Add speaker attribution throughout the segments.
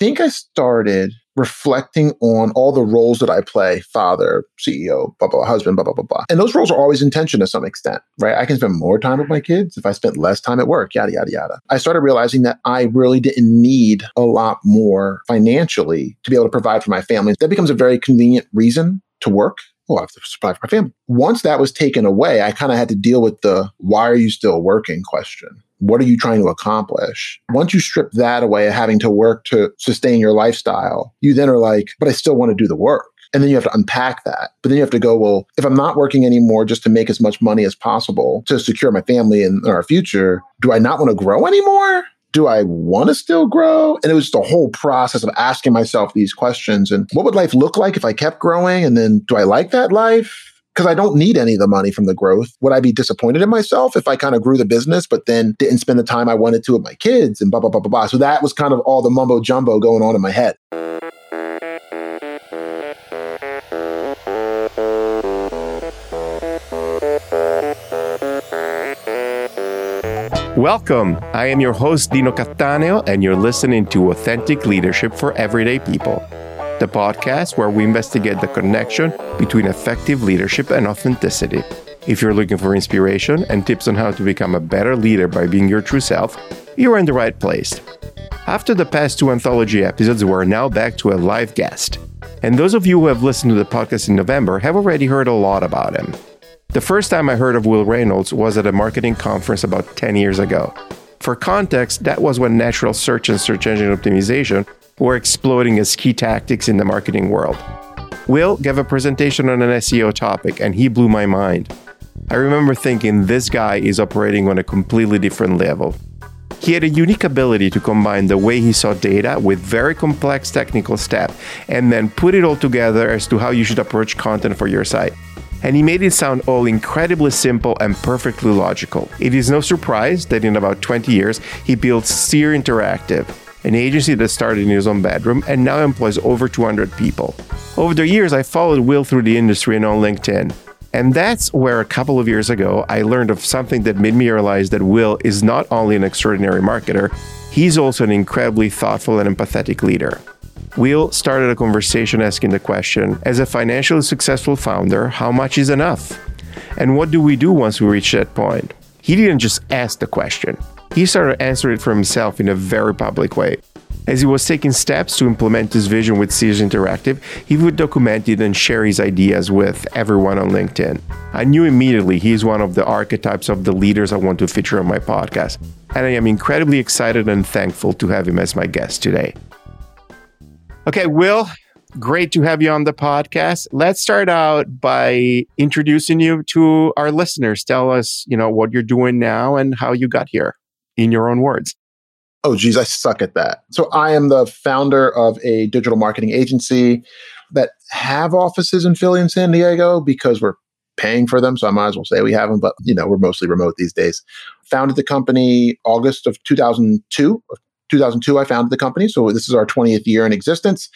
Speaker 1: think I started reflecting on all the roles that I play father, CEO, blah, blah, husband, blah, blah, blah, blah. And those roles are always intention to some extent, right? I can spend more time with my kids if I spent less time at work, yada, yada, yada. I started realizing that I really didn't need a lot more financially to be able to provide for my family. That becomes a very convenient reason to work oh, I have to for my family. Once that was taken away, I kind of had to deal with the why are you still working question. What are you trying to accomplish? Once you strip that away, having to work to sustain your lifestyle, you then are like, but I still want to do the work. And then you have to unpack that. But then you have to go, well, if I'm not working anymore just to make as much money as possible to secure my family and our future, do I not want to grow anymore? Do I want to still grow? And it was the whole process of asking myself these questions and what would life look like if I kept growing? And then do I like that life? Because I don't need any of the money from the growth. Would I be disappointed in myself if I kind of grew the business, but then didn't spend the time I wanted to with my kids and blah, blah, blah, blah, blah. So that was kind of all the mumbo jumbo going on in my head.
Speaker 2: Welcome. I am your host, Dino Cattaneo, and you're listening to Authentic Leadership for Everyday People, the podcast where we investigate the connection between effective leadership and authenticity. If you're looking for inspiration and tips on how to become a better leader by being your true self, you're in the right place. After the past two anthology episodes, we're now back to a live guest. And those of you who have listened to the podcast in November have already heard a lot about him. The first time I heard of Will Reynolds was at a marketing conference about 10 years ago. For context, that was when natural search and search engine optimization were exploding as key tactics in the marketing world. Will gave a presentation on an SEO topic and he blew my mind. I remember thinking this guy is operating on a completely different level. He had a unique ability to combine the way he saw data with very complex technical steps and then put it all together as to how you should approach content for your site and he made it sound all incredibly simple and perfectly logical. It is no surprise that in about 20 years, he built Seer Interactive, an agency that started in his own bedroom and now employs over 200 people. Over the years, I followed Will through the industry and on LinkedIn. And that's where a couple of years ago, I learned of something that made me realize that Will is not only an extraordinary marketer, he's also an incredibly thoughtful and empathetic leader. Will started a conversation asking the question As a financially successful founder, how much is enough? And what do we do once we reach that point? He didn't just ask the question, he started answering it for himself in a very public way. As he was taking steps to implement his vision with Caesars Interactive, he would document it and share his ideas with everyone on LinkedIn. I knew immediately he is one of the archetypes of the leaders I want to feature on my podcast, and I am incredibly excited and thankful to have him as my guest today. Okay, Will, great to have you on the podcast. Let's start out by introducing you to our listeners. Tell us, you know, what you're doing now and how you got here in your own words.
Speaker 1: Oh, geez, I suck at that. So I am the founder of a digital marketing agency that have offices in Philly and San Diego because we're paying for them. So I might as well say we have them, but you know, we're mostly remote these days. Founded the company August of 2002, 2002 i founded the company. So this is our 20th year in existence.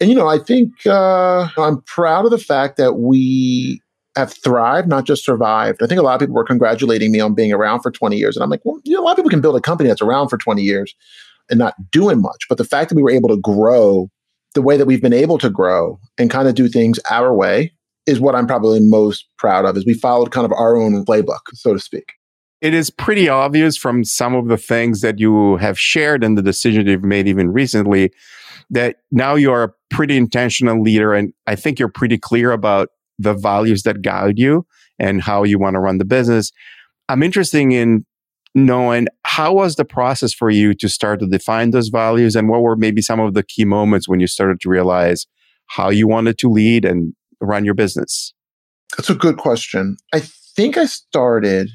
Speaker 1: And you know i think uh, i'm proud of the fact that we have thrived not just survived. I think a lot of people were congratulating me on being around for 20 years. And i'm like well you know a lot of people can build a company that's around for 20 years and not doing much. But the fact that we were able to grow the way that we've been able to grow and kind of do things our way is what i'm probably most proud of is we followed kind of our own playbook so to speak
Speaker 2: it is pretty obvious from some of the things that you have shared and the decisions you've made even recently that now you're a pretty intentional leader. And I think you're pretty clear about the values that guide you and how you want to run the business. I'm interested in knowing how was the process for you to start to define those values and what were maybe some of the key moments when you started to realize how you wanted to lead and run your business?
Speaker 1: That's a good question. I think I started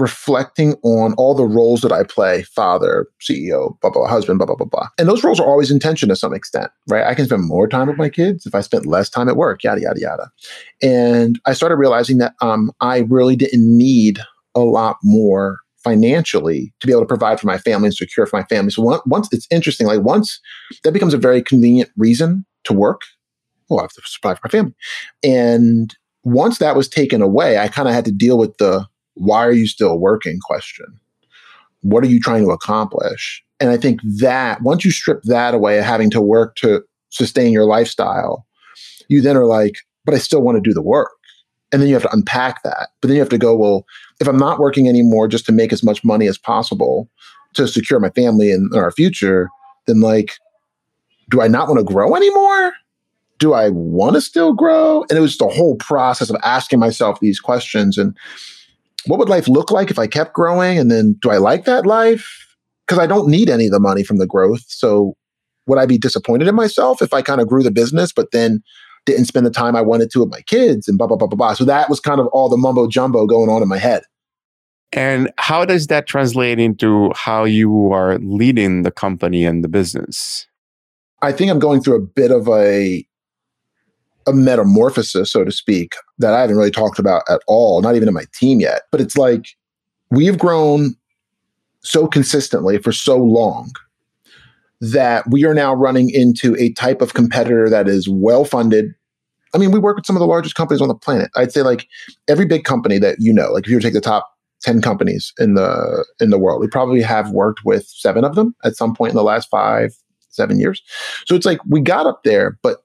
Speaker 1: reflecting on all the roles that I play father, CEO, blah, blah, husband, blah, blah, blah, blah. And those roles are always intention to some extent, right? I can spend more time with my kids if I spent less time at work, yada, yada, yada. And I started realizing that um, I really didn't need a lot more financially to be able to provide for my family and secure for my family. So once it's interesting, like once that becomes a very convenient reason to work, well, I have to supply for my family. And once that was taken away, I kind of had to deal with the why are you still working question. What are you trying to accomplish? And I think that once you strip that away, of having to work to sustain your lifestyle, you then are like, but I still want to do the work. And then you have to unpack that. But then you have to go, well, if I'm not working anymore just to make as much money as possible to secure my family and our future, then like, do I not want to grow anymore? Do I want to still grow? And it was the whole process of asking myself these questions and what would life look like if I kept growing? And then do I like that life? Because I don't need any of the money from the growth. So would I be disappointed in myself if I kind of grew the business, but then didn't spend the time I wanted to with my kids and blah, blah, blah, blah, blah. So that was kind of all the mumbo jumbo going on in my head.
Speaker 2: And how does that translate into how you are leading the company and the business?
Speaker 1: I think I'm going through a bit of a a metamorphosis, so to speak, that I haven't really talked about at all, not even in my team yet. But it's like we've grown so consistently for so long that we are now running into a type of competitor that is well funded. I mean, we work with some of the largest companies on the planet. I'd say like every big company that you know, like if you were to take the top 10 companies in the in the world, we probably have worked with seven of them at some point in the last five, seven years. So it's like we got up there, but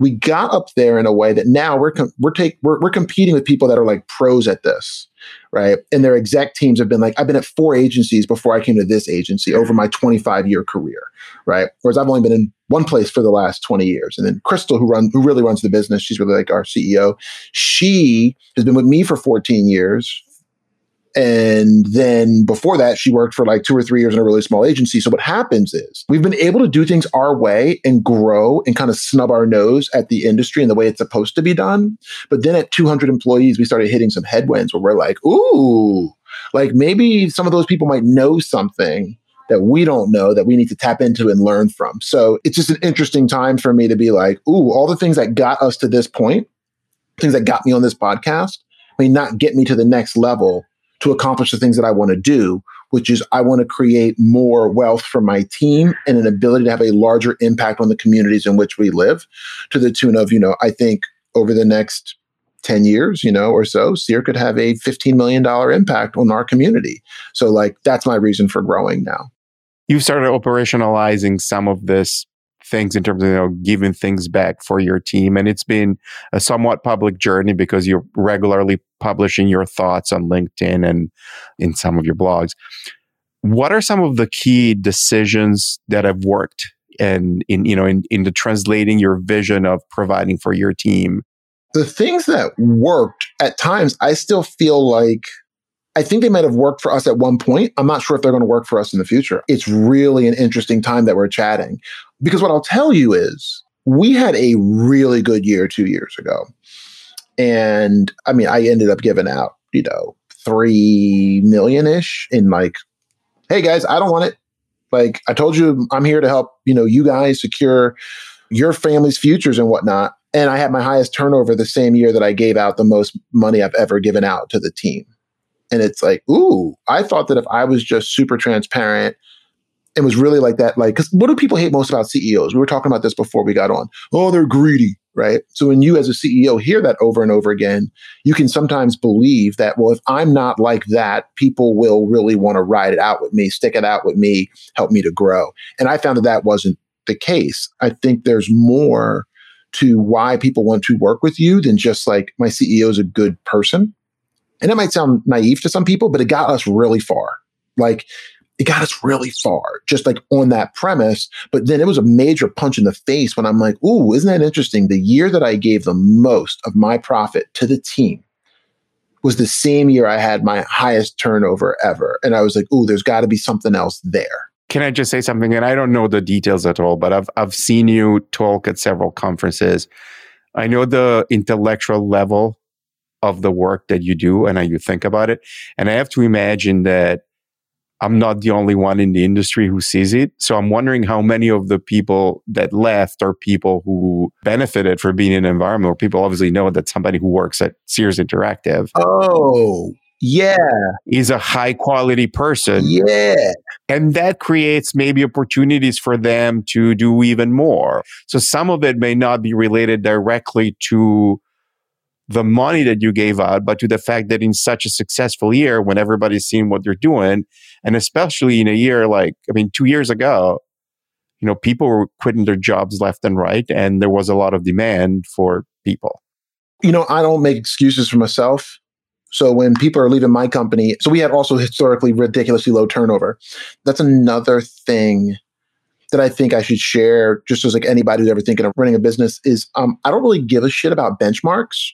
Speaker 1: we got up there in a way that now we're com- we're take we're, we're competing with people that are like pros at this right? And their exec teams have been like i've been at four agencies before i came to this agency over my 25 year career right? Whereas i've only been in one place for the last 20 years. And then crystal who run who really runs the business she's really like our ceo she has been with me for 14 years and then before that, she worked for like two or three years in a really small agency. So what happens is we've been able to do things our way and grow and kind of snub our nose at the industry and the way it's supposed to be done. But then at 200 employees, we started hitting some headwinds where we're like, ooh, like maybe some of those people might know something that we don't know that we need to tap into and learn from. So it's just an interesting time for me to be like, ooh, all the things that got us to this point, things that got me on this podcast, may not get me to the next level to accomplish the things that I want to do, which is I want to create more wealth for my team and an ability to have a larger impact on the communities in which we live to the tune of, you know, I think over the next 10 years, you know, or so, Seer could have a $15 million impact on our community. So, like, that's my reason for growing now.
Speaker 2: You've started operationalizing some of this things in terms of you know giving things back for your team and it's been a somewhat public journey because you're regularly publishing your thoughts on linkedin and in some of your blogs what are some of the key decisions that have worked and in you know in, into translating your vision of providing for your team
Speaker 1: the things that worked at times i still feel like I think they might have worked for us at one point. I'm not sure if they're going to work for us in the future. It's really an interesting time that we're chatting. Because what I'll tell you is we had a really good year two years ago. And I mean, I ended up giving out, you know, three million ish in like, hey guys, I don't want it. Like I told you, I'm here to help, you know, you guys secure your family's futures and whatnot. And I had my highest turnover the same year that I gave out the most money I've ever given out to the team. And it's like, ooh, I thought that if I was just super transparent and was really like that, like, because what do people hate most about CEOs? We were talking about this before we got on. Oh, they're greedy, right? So when you as a CEO hear that over and over again, you can sometimes believe that, well, if I'm not like that, people will really want to ride it out with me, stick it out with me, help me to grow. And I found that that wasn't the case. I think there's more to why people want to work with you than just like my CEO is a good person and it might sound naive to some people, but it got us really far. Like it got us really far, just like on that premise. But then it was a major punch in the face when I'm like, ooh, isn't that interesting? The year that I gave the most of my profit to the team was the same year I had my highest turnover ever. And I was like, ooh, there's got to be something else there.
Speaker 2: Can I just say something? And I don't know the details at all, but I've I've seen you talk at several conferences. I know the intellectual level of the work that you do and how you think about it. And I have to imagine that I'm not the only one in the industry who sees it. So I'm wondering how many of the people that left are people who benefited from being in an environment where people obviously know that somebody who works at Seer Interactive.
Speaker 1: Oh, yeah.
Speaker 2: Is a high quality person.
Speaker 1: Yeah.
Speaker 2: And that creates maybe opportunities for them to do even more. So some of it may not be related directly to the money that you gave out, but to the fact that in such a successful year, when everybody's seeing what you're doing, and especially in a year like, I mean, two years ago, you know, people were quitting their jobs left and right, and there was a lot of demand for people.
Speaker 1: You know, I don't make excuses for myself. So when people are leaving my company, so we had also historically ridiculously low turnover. That's another thing that I think I should share, just as like anybody who's ever thinking of running a business, is um, I don't really give a shit about benchmarks.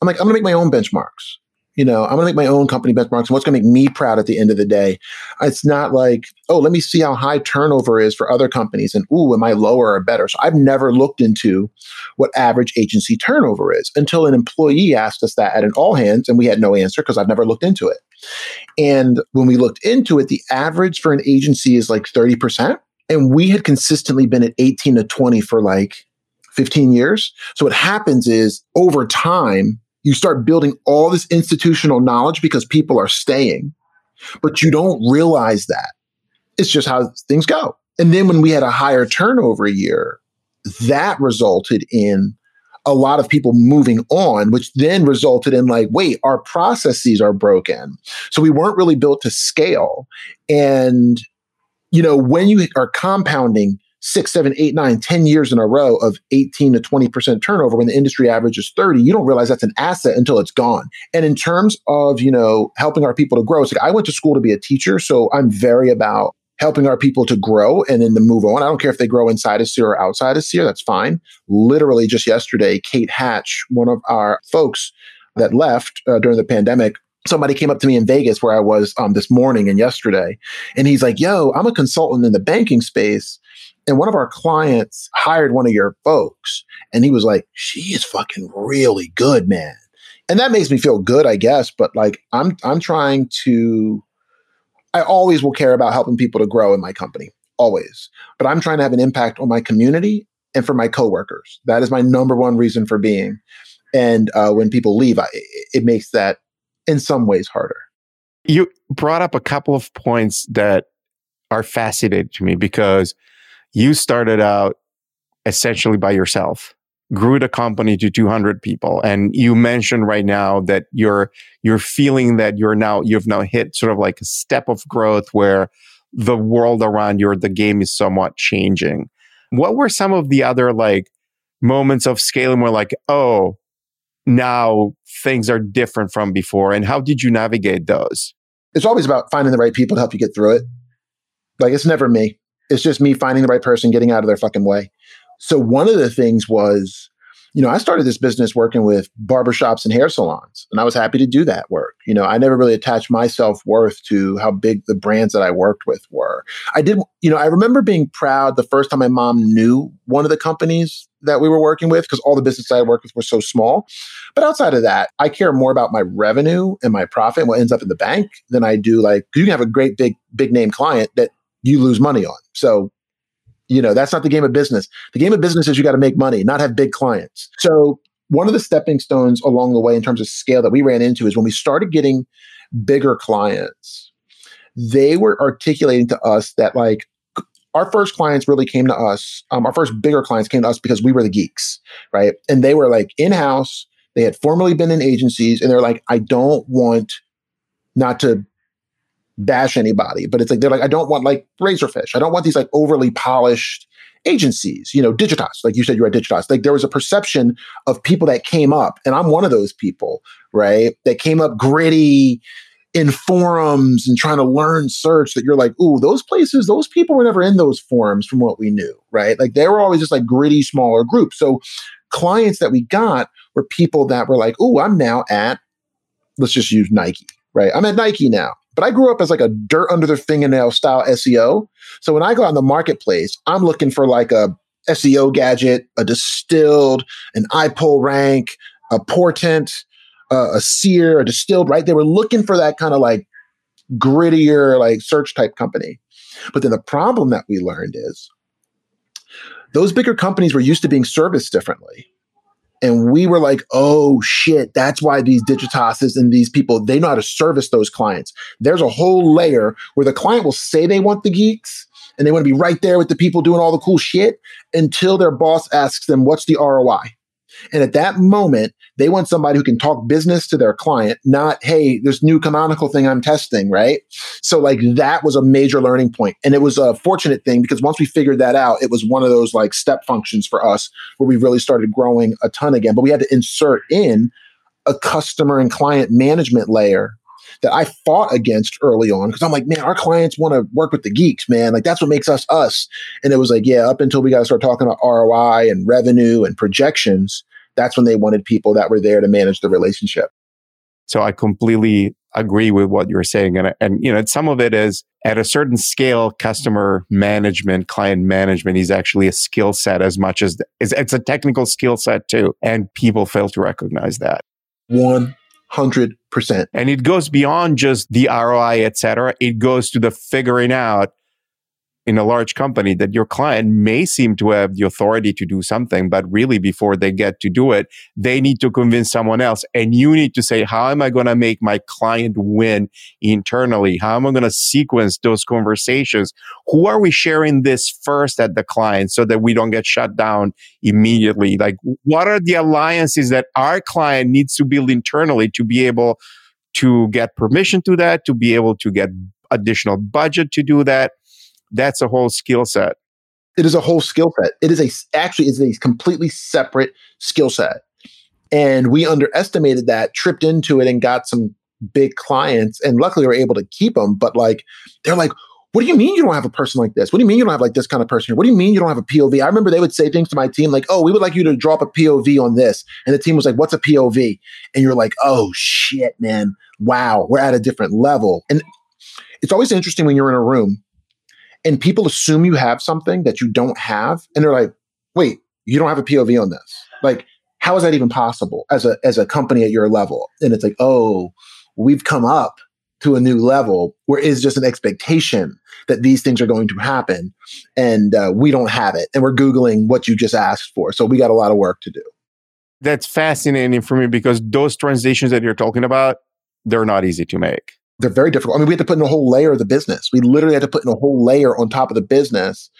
Speaker 1: I'm like, I'm gonna make my own benchmarks. You know, I'm gonna make my own company benchmarks and what's gonna make me proud at the end of the day. It's not like, oh, let me see how high turnover is for other companies and ooh, am I lower or better? So I've never looked into what average agency turnover is until an employee asked us that at an all hands, and we had no answer because I've never looked into it. And when we looked into it, the average for an agency is like 30%. And we had consistently been at 18 to 20 for like 15 years. So what happens is over time, you start building all this institutional knowledge because people are staying, but you don't realize that. It's just how things go. And then when we had a higher turnover year, that resulted in a lot of people moving on, which then resulted in like, wait, our processes are broken. So we weren't really built to scale. And, you know, when you are compounding six, seven, eight, nine, 10 years in a row of 18 to 20% turnover when the industry average is 30, you don't realize that's an asset until it's gone. And in terms of, you know, helping our people to grow, it's like I went to school to be a teacher. So I'm very about helping our people to grow and then to move on. I don't care if they grow inside of SEER or outside of SEER, that's fine. Literally just yesterday, Kate Hatch, one of our folks that left uh, during the pandemic, somebody came up to me in Vegas where I was um, this morning and yesterday, and he's like, "Yo, I'm a consultant in the banking space, and one of our clients hired one of your folks, and he was like, "She is fucking really good, man." And that makes me feel good, I guess. But like, I'm I'm trying to. I always will care about helping people to grow in my company, always. But I'm trying to have an impact on my community and for my coworkers. That is my number one reason for being. And uh, when people leave, I, it makes that in some ways harder.
Speaker 2: You brought up a couple of points that are fascinating to me because you started out essentially by yourself grew the company to 200 people and you mentioned right now that you're you're feeling that you're now you've now hit sort of like a step of growth where the world around you or the game is somewhat changing. What were some of the other like moments of scaling where like oh now things are different from before and how did you navigate those?
Speaker 1: It's always about finding the right people to help you get through it. Like it's never me it's just me finding the right person, getting out of their fucking way. So one of the things was, you know, I started this business working with barbershops and hair salons, and I was happy to do that work. You know, I never really attached my self worth to how big the brands that I worked with were. I did, you know, I remember being proud the first time my mom knew one of the companies that we were working with because all the businesses I worked with were so small. But outside of that, I care more about my revenue and my profit and what ends up in the bank than I do like, you can have a great big, big name client that you lose money on. So, you know, that's not the game of business. The game of business is you got to make money, not have big clients. So, one of the stepping stones along the way in terms of scale that we ran into is when we started getting bigger clients, they were articulating to us that like our first clients really came to us. Um, our first bigger clients came to us because we were the geeks, right? And they were like in house. They had formerly been in agencies, and they're like, I don't want not to bash anybody, but it's like they're like, I don't want like Razorfish. I don't want these like overly polished agencies, you know, Digitas, like you said, you're at Digitas. Like there was a perception of people that came up, and I'm one of those people, right? That came up gritty in forums and trying to learn search that you're like, ooh, those places, those people were never in those forums from what we knew, right? Like they were always just like gritty, smaller groups. So clients that we got were people that were like, ooh, I'm now at, let's just use Nike, right? I'm at Nike now. But I grew up as like a dirt under the fingernail style SEO. So when I go in the marketplace, I'm looking for like a SEO gadget, a distilled, an iPullRank, a portent, uh, a seer, a distilled, right? They were looking for that kind of like grittier, like search type company. But then the problem that we learned is those bigger companies were used to being serviced differently. And we were like, oh shit, that's why these Digitases and these people, they know how to service those clients. There's a whole layer where the client will say they want the geeks and they want to be right there with the people doing all the cool shit until their boss asks them, what's the ROI? And at that moment, they want somebody who can talk business to their client, not, hey, this new canonical thing I'm testing, right? So, like, that was a major learning point. And it was a fortunate thing because once we figured that out, it was one of those like step functions for us where we really started growing a ton again. But we had to insert in a customer and client management layer that I fought against early on because I'm like, man, our clients want to work with the geeks, man. Like that's what makes us us. And it was like, yeah, up until we got to start talking about ROI and revenue and projections, that's when they wanted people that were there to manage the relationship.
Speaker 2: So I completely agree with what you're saying. And, and, you know, some of it is at a certain scale, customer management, client management is actually a skill set as much as it's, it's a technical skill set too. And people fail to recognize that.
Speaker 1: One hundred percent.
Speaker 2: And it goes beyond just the ROI, et cetera. It goes to the figuring out in a large company that your client may seem to have the authority to do something, but really before they get to do it, they need to convince someone else. And you need to say, how am I going to make my client win internally? How am I going to sequence those conversations? Who are we sharing this first at the client so that we don't get shut down immediately? Like, what are the alliances that our client needs to build internally to be able to get permission to that, to be able to get additional budget to do that? That's a whole skill set.
Speaker 1: It is a whole skill set. It is a actually is a completely separate skill set. And we underestimated that, tripped into it, and got some big clients. And luckily, we were able to keep them. But like, they're like, "What do you mean you don't have a person like this? What do you mean you don't have like this kind of person here? What do you mean you don't have a POV?" I remember they would say things to my team like, "Oh, we would like you to drop a POV on this," and the team was like, "What's a POV?" And you're like, "Oh shit, man! Wow, we're at a different level." And it's always interesting when you're in a room and people assume you have something that you don't have and they're like wait you don't have a pov on this? Like how is that even possible as a as a company at your level? And it's like oh we've come up to a new level where it's just an expectation that these things are going to happen and uh, we don't have it and we're googling what you just asked for. So we got a lot of work to do.
Speaker 2: That's fascinating for me because those transitions that you're talking about they're not easy to make
Speaker 1: they're very difficult. I mean, we had to put in a whole layer of the business. We literally had to put in a whole layer on top of the business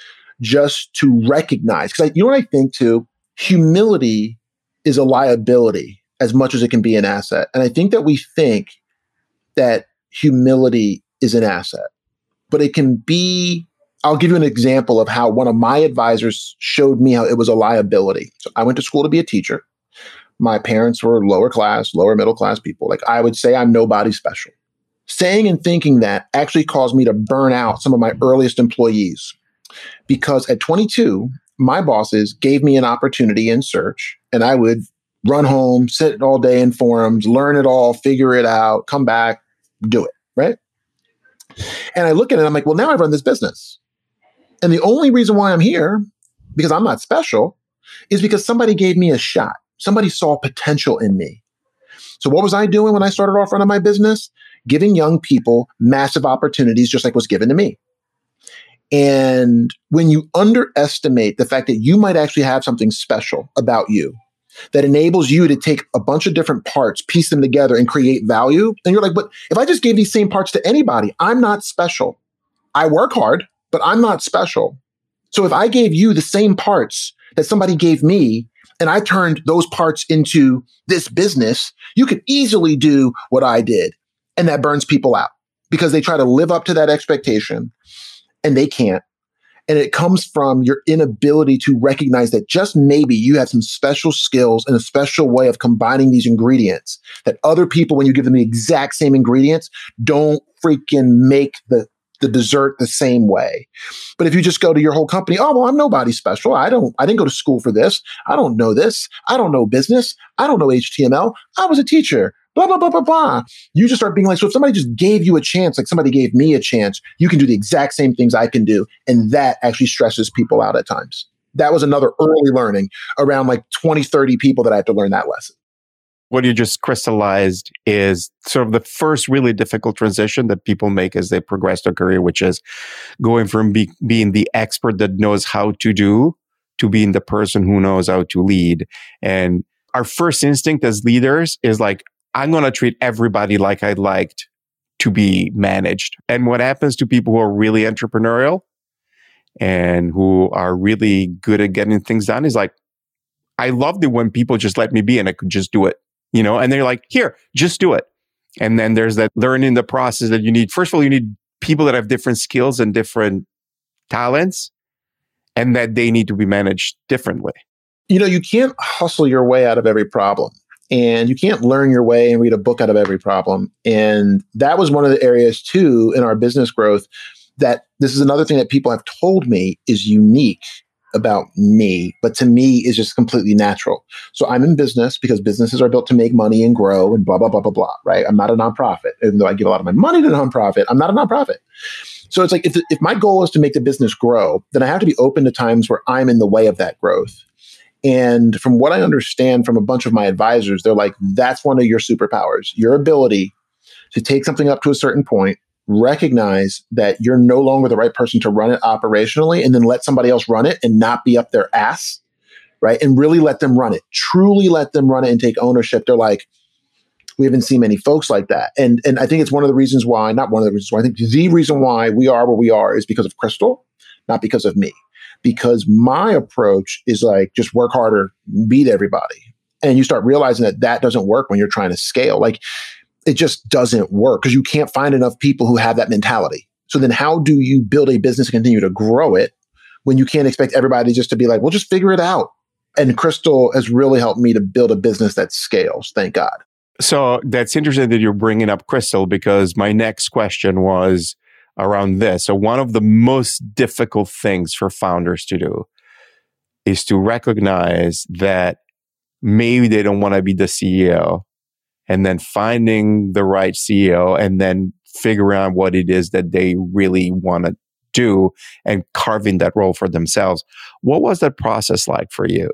Speaker 1: just to recognize. Because you know what I think too? Humility is a liability as much as it can be an asset. And I think that we think that humility is an asset, but it can be. I'll give you an example of how one of my advisors showed me how it was a liability. So I went to school to be a teacher. My parents were lower class, lower middle class people. Like I would say, I'm nobody special saying and thinking that actually caused me to burn out some of my earliest employees. Because at 22 my bosses gave me an opportunity in search and i would run home sit all day in forums learn it all figure it out come back do it right? And i look at it i'm like well now i run this business. And the only reason why i'm here because i'm not special is because somebody gave me a shot. Somebody saw potential in me. So what was i doing when i started off running my business giving young people massive opportunities, just like was given to me. And when you underestimate the fact that you might actually have something special about you that enables you to take a bunch of different parts, piece them together, and create value, then you're like, but if I just gave these same parts to anybody, I'm not special. I work hard, but I'm not special. So if I gave you the same parts that somebody gave me, and I turned those parts into this business, you could easily do what I did. And that burns people out because they try to live up to that expectation and they can't. And it comes from your inability to recognize that just maybe you have some special skills and a special way of combining these ingredients that other people, when you give them the exact same ingredients, don't freaking make the the dessert the same way. But if you just go to your whole company, oh well, I'm nobody special. I don't I didn't go to school for this. I don't know this. I don't know business. I don't know HTML. I was a teacher blah, blah, blah, blah, blah. You just start being like, so if somebody just gave you a chance, like somebody gave me a chance, you can do the exact same things I can do. And that actually stresses people out at times. That was another early learning around like 20, 30 people that I had to learn that lesson.
Speaker 2: What you just crystallized is sort of the first really difficult transition that people make as they progress their career, which is going from be- being the expert that knows how to do to being the person who knows how to lead. And our first instinct as leaders is like, I'm going to treat everybody like I'd liked to be managed. And what happens to people who are really entrepreneurial and who are really good at getting things done is like, I loved it when people just let me be and I could just do it, you know, and they're like, here, just do it. And then there's that learning the process that you need. First of all, you need people that have different skills and different talents and that they need to be managed differently.
Speaker 1: You know, you can't hustle your way out of every problem and you can't learn your way and read a book out of every problem. And that was one of the areas too in our business growth that this is another thing that people have told me is unique about me, but to me is just completely natural. So I'm in business because businesses are built to make money and grow and blah, blah, blah, blah, blah, right? I'm not a nonprofit. Even though I give a lot of my money to nonprofit, I'm not a nonprofit. So it's like if, if my goal is to make the business grow, then I have to be open to times where I'm in the way of that growth. And from what I understand from a bunch of my advisors, they're like, that's one of your superpowers, your ability to take something up to a certain point, recognize that you're no longer the right person to run it operationally, and then let somebody else run it and not be up their ass, right? And really let them run it, truly let them run it and take ownership. They're like, we haven't seen many folks like that. And and I think it's one of the reasons why, not one of the reasons why, I think the reason why we are where we are is because of Crystal, not because of me. Because my approach is like just work harder, beat everybody. And you start realizing that that doesn't work when you're trying to scale. Like it just doesn't work because you can't find enough people who have that mentality. So then how do you build a business and continue to grow it when you can't expect everybody just to be like, well, just figure it out? And Crystal has really helped me to build a business that scales. Thank God.
Speaker 2: So that's interesting that you're bringing up Crystal because my next question was around this. So one of the most difficult things for founders to do is to recognize that maybe they don't want to be the CEO and then finding the right CEO and then figuring out what it is that they really want to do and carving that role for themselves. What was that process like for you?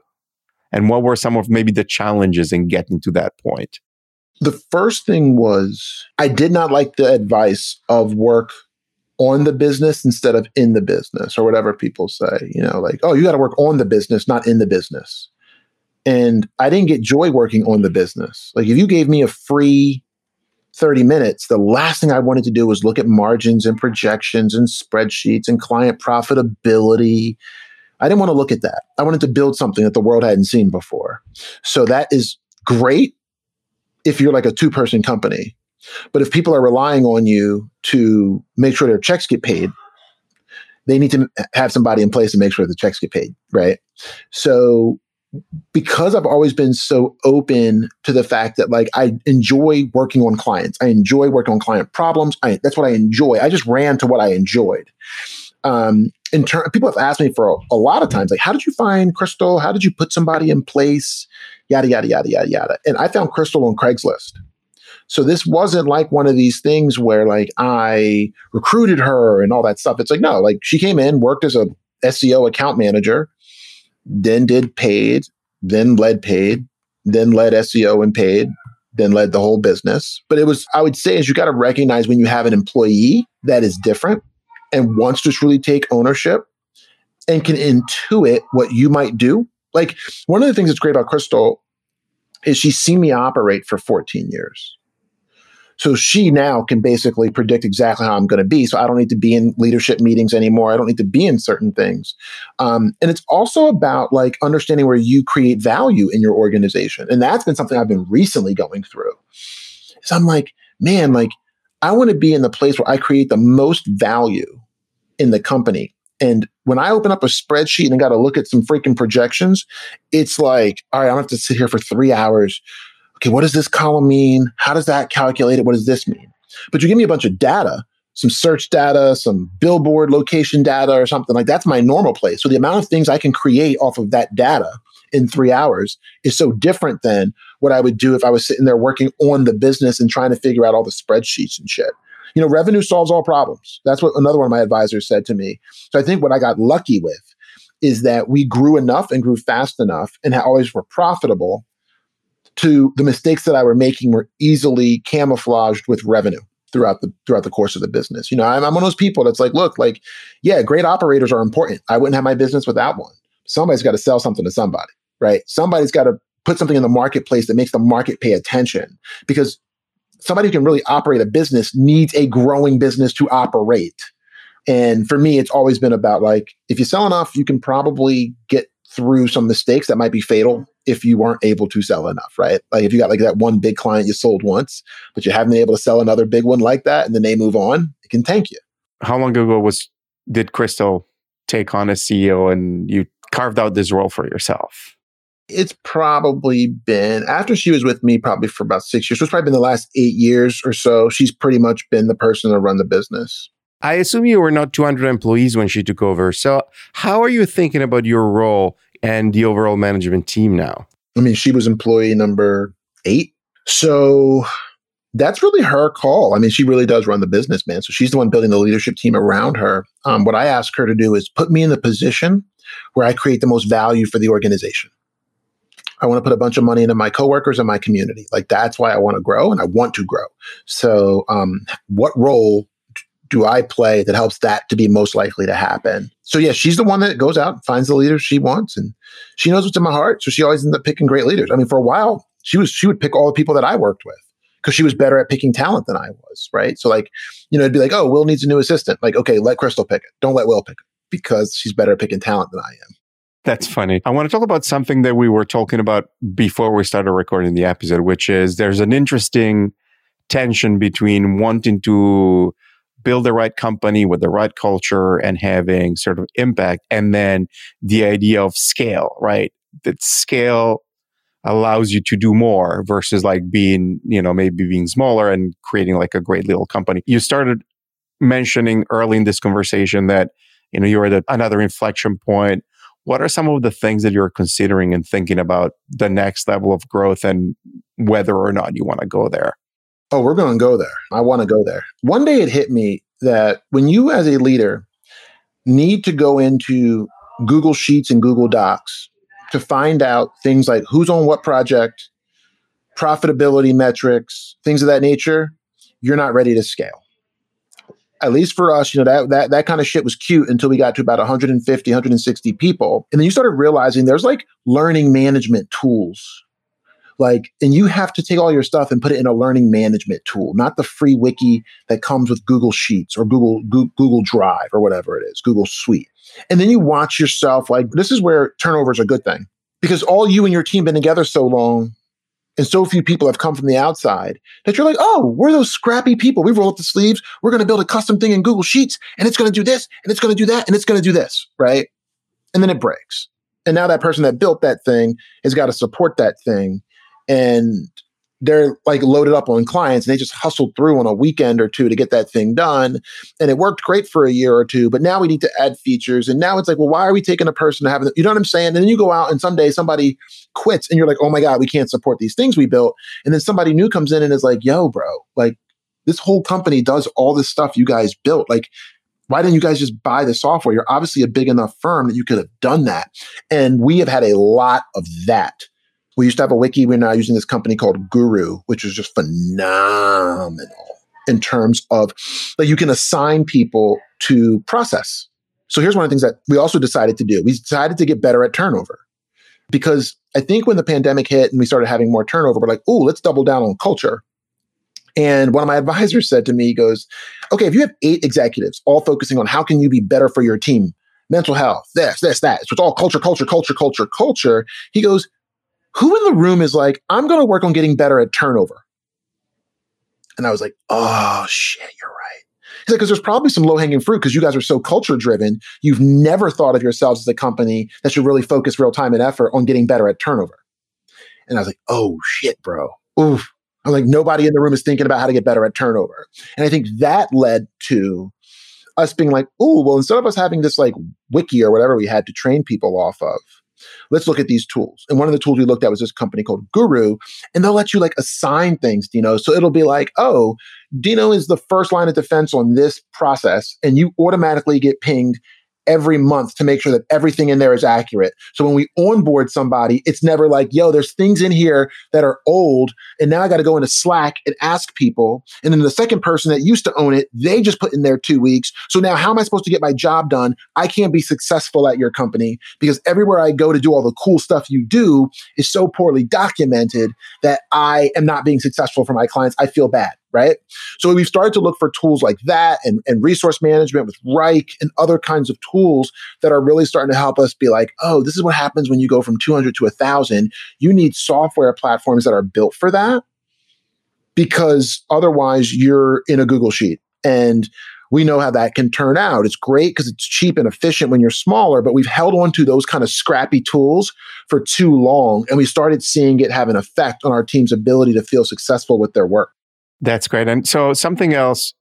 Speaker 2: And what were some of maybe the challenges in getting to that point?
Speaker 1: The first thing was I did not like the advice of work on the business instead of in the business or whatever people say, you know, like, oh, you got to work on the business, not in the business. And I didn't get joy working on the business. Like, if you gave me a free 30 minutes, the last thing I wanted to do was look at margins and projections and spreadsheets and client profitability. I didn't want to look at that. I wanted to build something that the world hadn't seen before. So that is great if you're like a two person company. But if people are relying on you to make sure their checks get paid, they need to have somebody in place to make sure the checks get paid, right? So because I've always been so open to the fact that like I enjoy working on clients. I enjoy working on client problems. I, that's what I enjoy. I just ran to what I enjoyed. Um, in turn, people have asked me for a, a, lot of times, like, how did you find Crystal? How did you put somebody in place? Yada, yada, yada, yada, yada. And I found Crystal on Craigslist. So this wasn't like one of these things where like I recruited her and all that stuff. It's like, no, like she came in, worked as a SEO account manager, then did paid, then led paid, then led SEO and paid, then led the whole business. But it was, I would say, is you got to recognize when you have an employee that is different and wants to truly take ownership and can intuit what you might do. Like one of the things that's great about Crystal is she's seen me operate for 14 years. So she now can basically predict exactly how I'm going to be. So I don't need to be in leadership meetings anymore. I don't need to be in certain things. Um, and it's also about like understanding where you create value in your organization. And that's been something I've been recently going through. So I'm like, man, like I want to be in the place where I create the most value in the company. And when I open up a spreadsheet and got to look at some freaking projections, it's like, all right, I don't have to sit here for three hours. Okay, what does this column mean? How does that calculate it? What does this mean? But you give me a bunch of data, some search data, some billboard location data, or something like that's my normal place. So the amount of things I can create off of that data in three hours is so different than what I would do if I was sitting there working on the business and trying to figure out all the spreadsheets and shit you know, revenue solves all problems. That's what another one of my advisors said to me. So I think what I got lucky with is that we grew enough and grew fast enough and always were profitable to the mistakes that I were making were easily camouflaged with revenue throughout the throughout the course of the business. You know, I'm, I'm one of those people that's like, look, like, yeah, great operators are important. I wouldn't have my business without one. Somebody's got to sell something to somebody, right? Somebody's got to put something in the marketplace that makes the market pay attention because somebody who can really operate a business needs a growing business to operate. And for me, it's always been about like, if you sell enough, you can probably get through some mistakes that might be fatal if you weren't able to sell enough, right? Like if you got like that one big client you sold once, but you haven't been able to sell another big one like that and then they move on, it can tank you.
Speaker 2: How long ago was did Crystal take on as CEO and you carved out this role for yourself?
Speaker 1: It's probably been after she was with me probably for about six years. So it's probably been the last eight years or so. She's pretty much been the person to run the business.
Speaker 2: I assume you were not 200 employees when she took over. So, how are you thinking about your role and the overall management team now?
Speaker 1: I mean, she was employee number eight. So, that's really her call. I mean, she really does run the business, man. So, she's the one building the leadership team around her. Um, what I ask her to do is put me in the position where I create the most value for the organization. I want to put a bunch of money into my coworkers and my community. Like that's why I want to grow and I want to grow. So, um, what role do I play that helps that to be most likely to happen? So yeah, she's the one that goes out and finds the leaders she wants, and she knows what's in my heart. So she always ends up picking great leaders. I mean, for a while, she was she would pick all the people that I worked with because she was better at picking talent than I was. Right. So like, you know, it'd be like, oh, Will needs a new assistant. Like, okay, let Crystal pick it. Don't let Will pick it because she's better at picking talent than I am.
Speaker 2: That's funny. I want to talk about something that we were talking about before we started recording the episode, which is there's an interesting tension between wanting to build the right company with the right culture and having sort of impact. And then the idea of scale, right? That scale allows you to do more versus like being, you know, maybe being smaller and creating like a great little company. You started mentioning early in this conversation that, you know, you're at another inflection point. What are some of the things that you're considering and thinking about the next level of growth and whether or not you want to go there?
Speaker 1: Oh, we're going to go there. I want to go there. One day it hit me that when you, as a leader, need to go into Google Sheets and Google Docs to find out things like who's on what project, profitability metrics, things of that nature, you're not ready to scale. At least for us, you know, that that that kind of shit was cute until we got to about 150, 160 people. And then you started realizing there's like learning management tools like, and you have to take all your stuff and put it in a learning management tool, not the free wiki that comes with Google Sheets or Google Google Drive or whatever it is, Google Suite. And then you watch yourself like this is where turnover is a good thing because all you and your team been together so long and so few people have come from the outside that you're like, oh, we're those scrappy people. We roll up the sleeves. We're going to build a custom thing in Google Sheets and it's going to do this and it's going to do that and it's going to do this, right? And then it breaks. And now that person that built that thing has got to support that thing and they're like loaded up on clients and they just hustled through on a weekend or two to get that thing done. And it worked great for a year or two, but now we need to add features. And now it's like, well, why are we taking a person to have, you know what I'm saying? And then you go out and someday somebody quits and you're like, oh my God, we can't support these things we built. And then somebody new comes in and is like, yo, bro, like this whole company does all this stuff you guys built. Like, why didn't you guys just buy the software? You're obviously a big enough firm that you could have done that. And we have had a lot of that we used to have a wiki. We're now using this company called Guru, which is just phenomenal in terms of that you can assign people to process. So here's one of the things that we also decided to do. We decided to get better at turnover because I think when the pandemic hit and we started having more turnover, we're like, oh, let's double down on culture. And one of my advisors said to me, he goes, okay, if you have eight executives all focusing on how can you be better for your team, mental health, this, this, that. So it's all culture, culture, culture, culture, culture. He goes, who in the room is like, I'm going to work on getting better at turnover? And I was like, oh shit, you're right. He's like, because there's probably some low hanging fruit because you guys are so culture driven. You've never thought of yourselves as a company that should really focus real time and effort on getting better at turnover. And I was like, oh shit, bro. Oof. I'm like, nobody in the room is thinking about how to get better at turnover. And I think that led to us being like, oh, well, instead of us having this like wiki or whatever we had to train people off of, let's look at these tools. And one of the tools we looked at was this company called Guru, and they'll let you like assign things, Dino. So it'll be like, oh, Dino is the first line of defense on this process, and you automatically get pinged every month to make sure that everything in there is accurate. So when we onboard somebody, it's never like, yo, there's things in here that are old. And now I got to go into Slack and ask people. And then the second person that used to own it, they just put in there two weeks. So now how am I supposed to get my job done? I can't be successful at your company because everywhere I go to do all the cool stuff you do is so poorly documented that I am not being successful for my clients. I feel bad right? So we've started to look for tools like that and, and resource management with Wrike and other kinds of tools that are really starting to help us be like, oh, this is what happens when you go from 200 to 1,000. You need software platforms that are built for that because otherwise you're in a Google Sheet. And we know how that can turn out. It's great because it's cheap and efficient when you're smaller, but we've held on to those kind of scrappy tools for too long. And we started seeing it have an effect on our team's ability to feel successful with their work.
Speaker 2: That's great. And so something else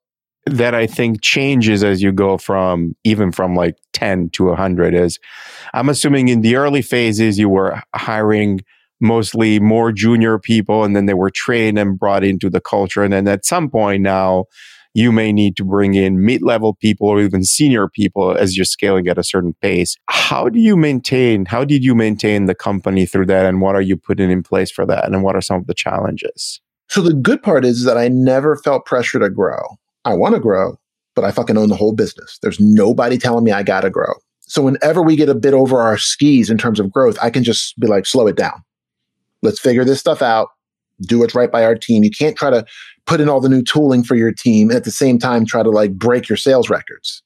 Speaker 2: that I think changes as you go from even from like 10 to 100 is I'm assuming in the early phases you were hiring mostly more junior people and then they were trained and brought into the culture. And then at some point now, you may need to bring in mid level people or even senior people as you're scaling at a certain pace. How do you maintain, how did you maintain the company through that? And what are you putting in place for that? And what are some of the challenges?
Speaker 1: So the good part is that I never felt pressure to grow. I want to grow, but I fucking own the whole business. There's nobody telling me I got to grow. So whenever we get a bit over our skis in terms of growth, I can just be like, slow it down. Let's figure this stuff out. Do what's right by our team. You can't try to put in all the new tooling for your team and at the same time try to like break your sales records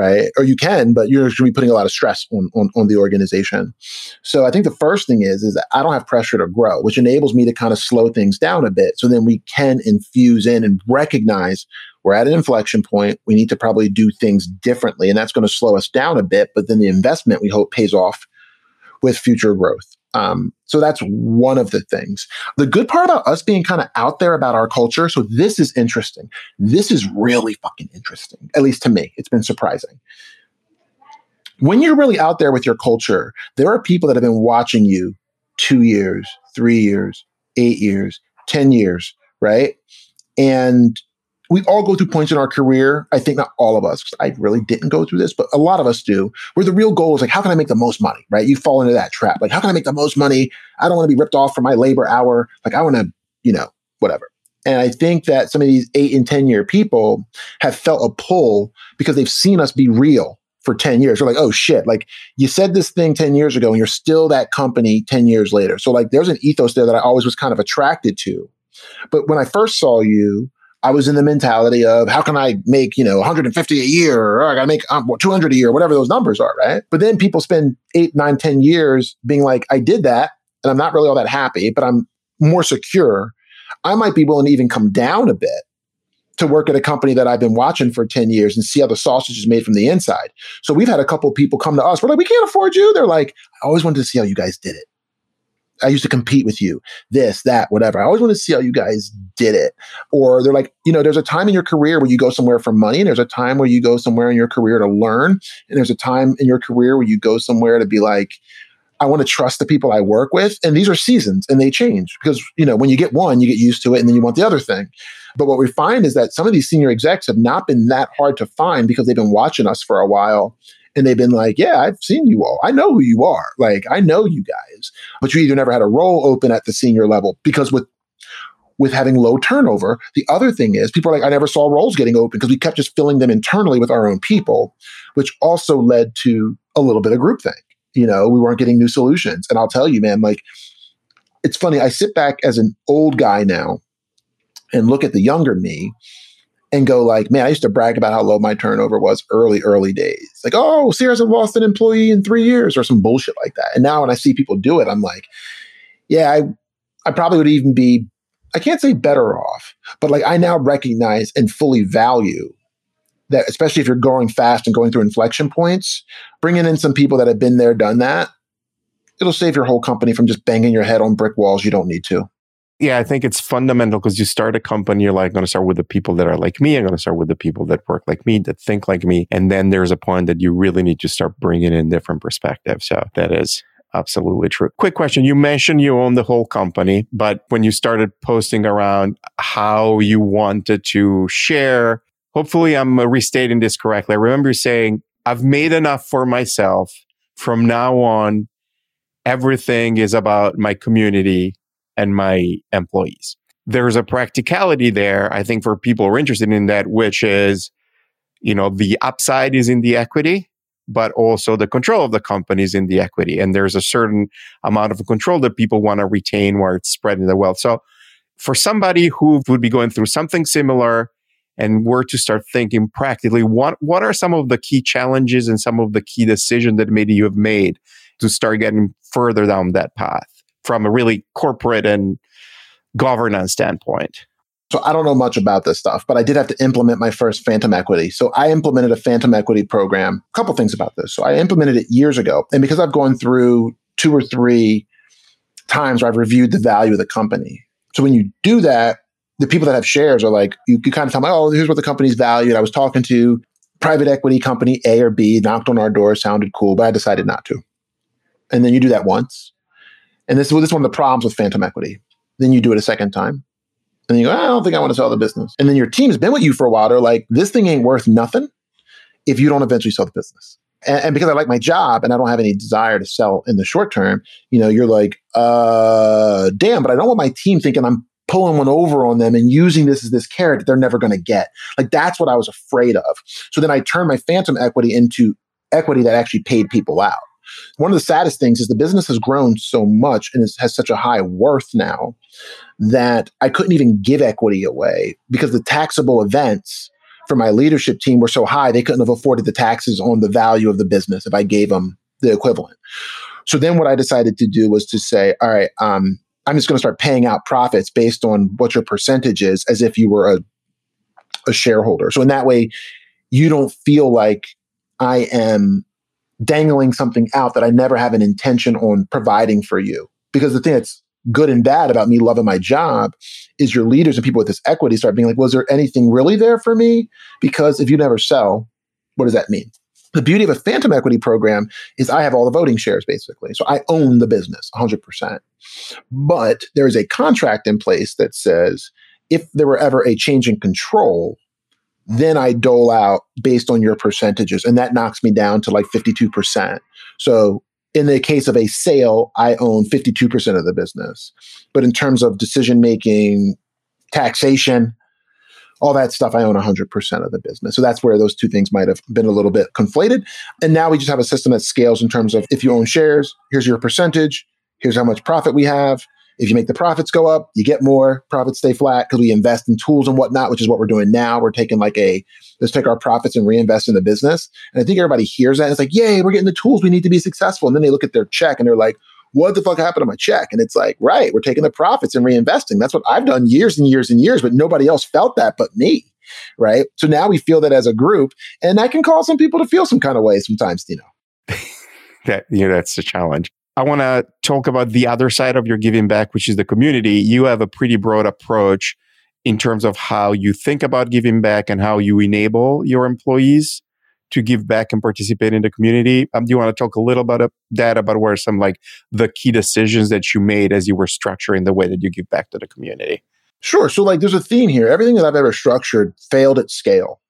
Speaker 1: right? Or you can but you're going to be putting a lot of stress on, on, on the organization. So i think the first thing is is i don't have pressure to grow which enables me to kind of slow things down a bit so then we can infuse in and recognize we're at an inflection point. We need to probably do things differently and that's going to slow us down a bit but then the investment we hope pays off with future growth um, so that's one of the things. The good part about us being kind of out there about our culture. So this is interesting. This is really fucking interesting, at least to me. It's been surprising. When you're really out there with your culture, there are people that have been watching you two years, three years, eight years, 10 years, right? And we all go through points in our career. I think not all of us, I really didn't go through this, but a lot of us do, where the real goal is like, how can I make the most money? Right? You fall into that trap. Like, how can I make the most money? I don't want to be ripped off for my labor hour. Like, I want to, you know, whatever. And I think that some of these eight and 10 year people have felt a pull because they've seen us be real for 10 years. They're like, oh shit, like you said this thing 10 years ago and you're still that company 10 years later. So, like, there's an ethos there that I always was kind of attracted to. But when I first saw you, I was in the mentality of how can I make, you know, 150 a year or I got to make um, 200 a year, whatever those numbers are, right? But then people spend eight, nine, ten years being like, I did that and I'm not really all that happy, but I'm more secure. I might be willing to even come down a bit to work at a company that I've been watching for 10 years and see how the sausage is made from the inside. So we've had a couple people come to us. We're like, we can't afford you. They're like, I always wanted to see how you guys did it. I used to compete with you, this, that, whatever. I always want to see how you guys did it. Or they're like, you know, there's a time in your career where you go somewhere for money, and there's a time where you go somewhere in your career to learn, and there's a time in your career where you go somewhere to be like, I want to trust the people I work with. And these are seasons and they change because, you know, when you get one, you get used to it and then you want the other thing. But what we find is that some of these senior execs have not been that hard to find because they've been watching us for a while and they've been like, yeah, I've seen you all. I know who you are. Like, I know you guys. But you either never had a role open at the senior level because with with having low turnover, the other thing is people are like, I never saw roles getting open because we kept just filling them internally with our own people, which also led to a little bit of groupthink. You know, we weren't getting new solutions. And I'll tell you, man, like it's funny. I sit back as an old guy now and look at the younger me and go like, man, I used to brag about how low my turnover was early, early days. Like, oh, Seer's have lost an employee in three years or some bullshit like that. And now when I see people do it, I'm like, yeah, I, I probably would even be, I can't say better off, but like I now recognize and fully value that, especially if you're going fast and going through inflection points, bringing in some people that have been there, done that, it'll save your whole company from just banging your head on brick walls you don't need to.
Speaker 2: Yeah, I think it's fundamental because you start a company, you're like, I'm going to start with the people that are like me. I'm going to start with the people that work like me, that think like me. And then there's a point that you really need to start bringing in different perspectives. So that is absolutely true. Quick question. You mentioned you own the whole company, but when you started posting around how you wanted to share, hopefully I'm restating this correctly. I remember you saying, I've made enough for myself. From now on, everything is about my community and my employees. There's a practicality there, I think, for people who are interested in that, which is, you know, the upside is in the equity, but also the control of the company is in the equity. And there's a certain amount of control that people want to retain where it's spreading the wealth. So for somebody who would be going through something similar and were to start thinking practically, what, what are some of the key challenges and some of the key decisions that maybe you have made to start getting further down that path from a really corporate and governance standpoint?
Speaker 1: So I don't know much about this stuff, but I did have to implement my first phantom equity. So I implemented a phantom equity program. A couple things about this. So I implemented it years ago. And because I've gone through two or three times where I've reviewed the value of the company. So when you do that, the people that have shares are like, you, you kind of tell me, oh, here's what the company's valued. I was talking to private equity company A or B, knocked on our door, sounded cool, but I decided not to. And then you do that once. And this, this is one of the problems with phantom equity. Then you do it a second time and you go, I don't think I want to sell the business. And then your team's been with you for a while. They're like, this thing ain't worth nothing if you don't eventually sell the business. And, and, because I like my job and I don't have any desire to sell in the short term, you know, you're like, uh, damn, but I don't want my team thinking I'm pulling one over on them and using this as this carrot that they're never going to get. Like that's what I was afraid of. So then I turned my phantom equity into equity that actually paid people out. One of the saddest things is the business has grown so much and has such a high worth now that I couldn't even give equity away because the taxable events for my leadership team were so high they couldn't have afforded the taxes on the value of the business if I gave them the equivalent. So then what I decided to do was to say, all right, um, I'm just going to start paying out profits based on what your percentage is as if you were a, a shareholder. So in that way, you don't feel like I am dangling something out that I never have an intention on providing for you. Because the thing that's good and bad about me loving my job is your leaders and people with this equity start being like, was there anything really there for me? Because if you never sell, what does that mean? The beauty of a phantom equity program is I have all the voting shares basically. So I own the business 100%. But there is a contract in place that says if there were ever a change in control, then I dole out based on your percentages. And that knocks me down to like 52%. So in the case of a sale, I own 52% of the business. But in terms of decision making, taxation, all that stuff, I own 100% of the business. So that's where those two things might have been a little bit conflated. And now we just have a system that scales in terms of if you own shares, here's your percentage, here's how much profit we have, if you make the profits go up, you get more. Profits stay flat because we invest in tools and whatnot, which is what we're doing now. We're taking like a let's take our profits and reinvest in the business. And I think everybody hears that it's like, yay, we're getting the tools we need to be successful. And then they look at their check and they're like, what the fuck happened to my check? And it's like, right, we're taking the profits and reinvesting. That's what I've done years and years and years, but nobody else felt that but me. Right. So now we feel that as a group, and that can cause some people to feel some kind of way sometimes, you know.
Speaker 2: that you know, that's the challenge. I want to talk about the other side of your giving back, which is the community. You have a pretty broad approach in terms of how you think about giving back and how you enable your employees to give back and participate in the community. Um, do you want to talk a little bit about that, about where some like the key decisions that you made as you were structuring the way that you give back to the community?
Speaker 1: Sure. So like there's a theme here. Everything that I've ever structured failed at scale,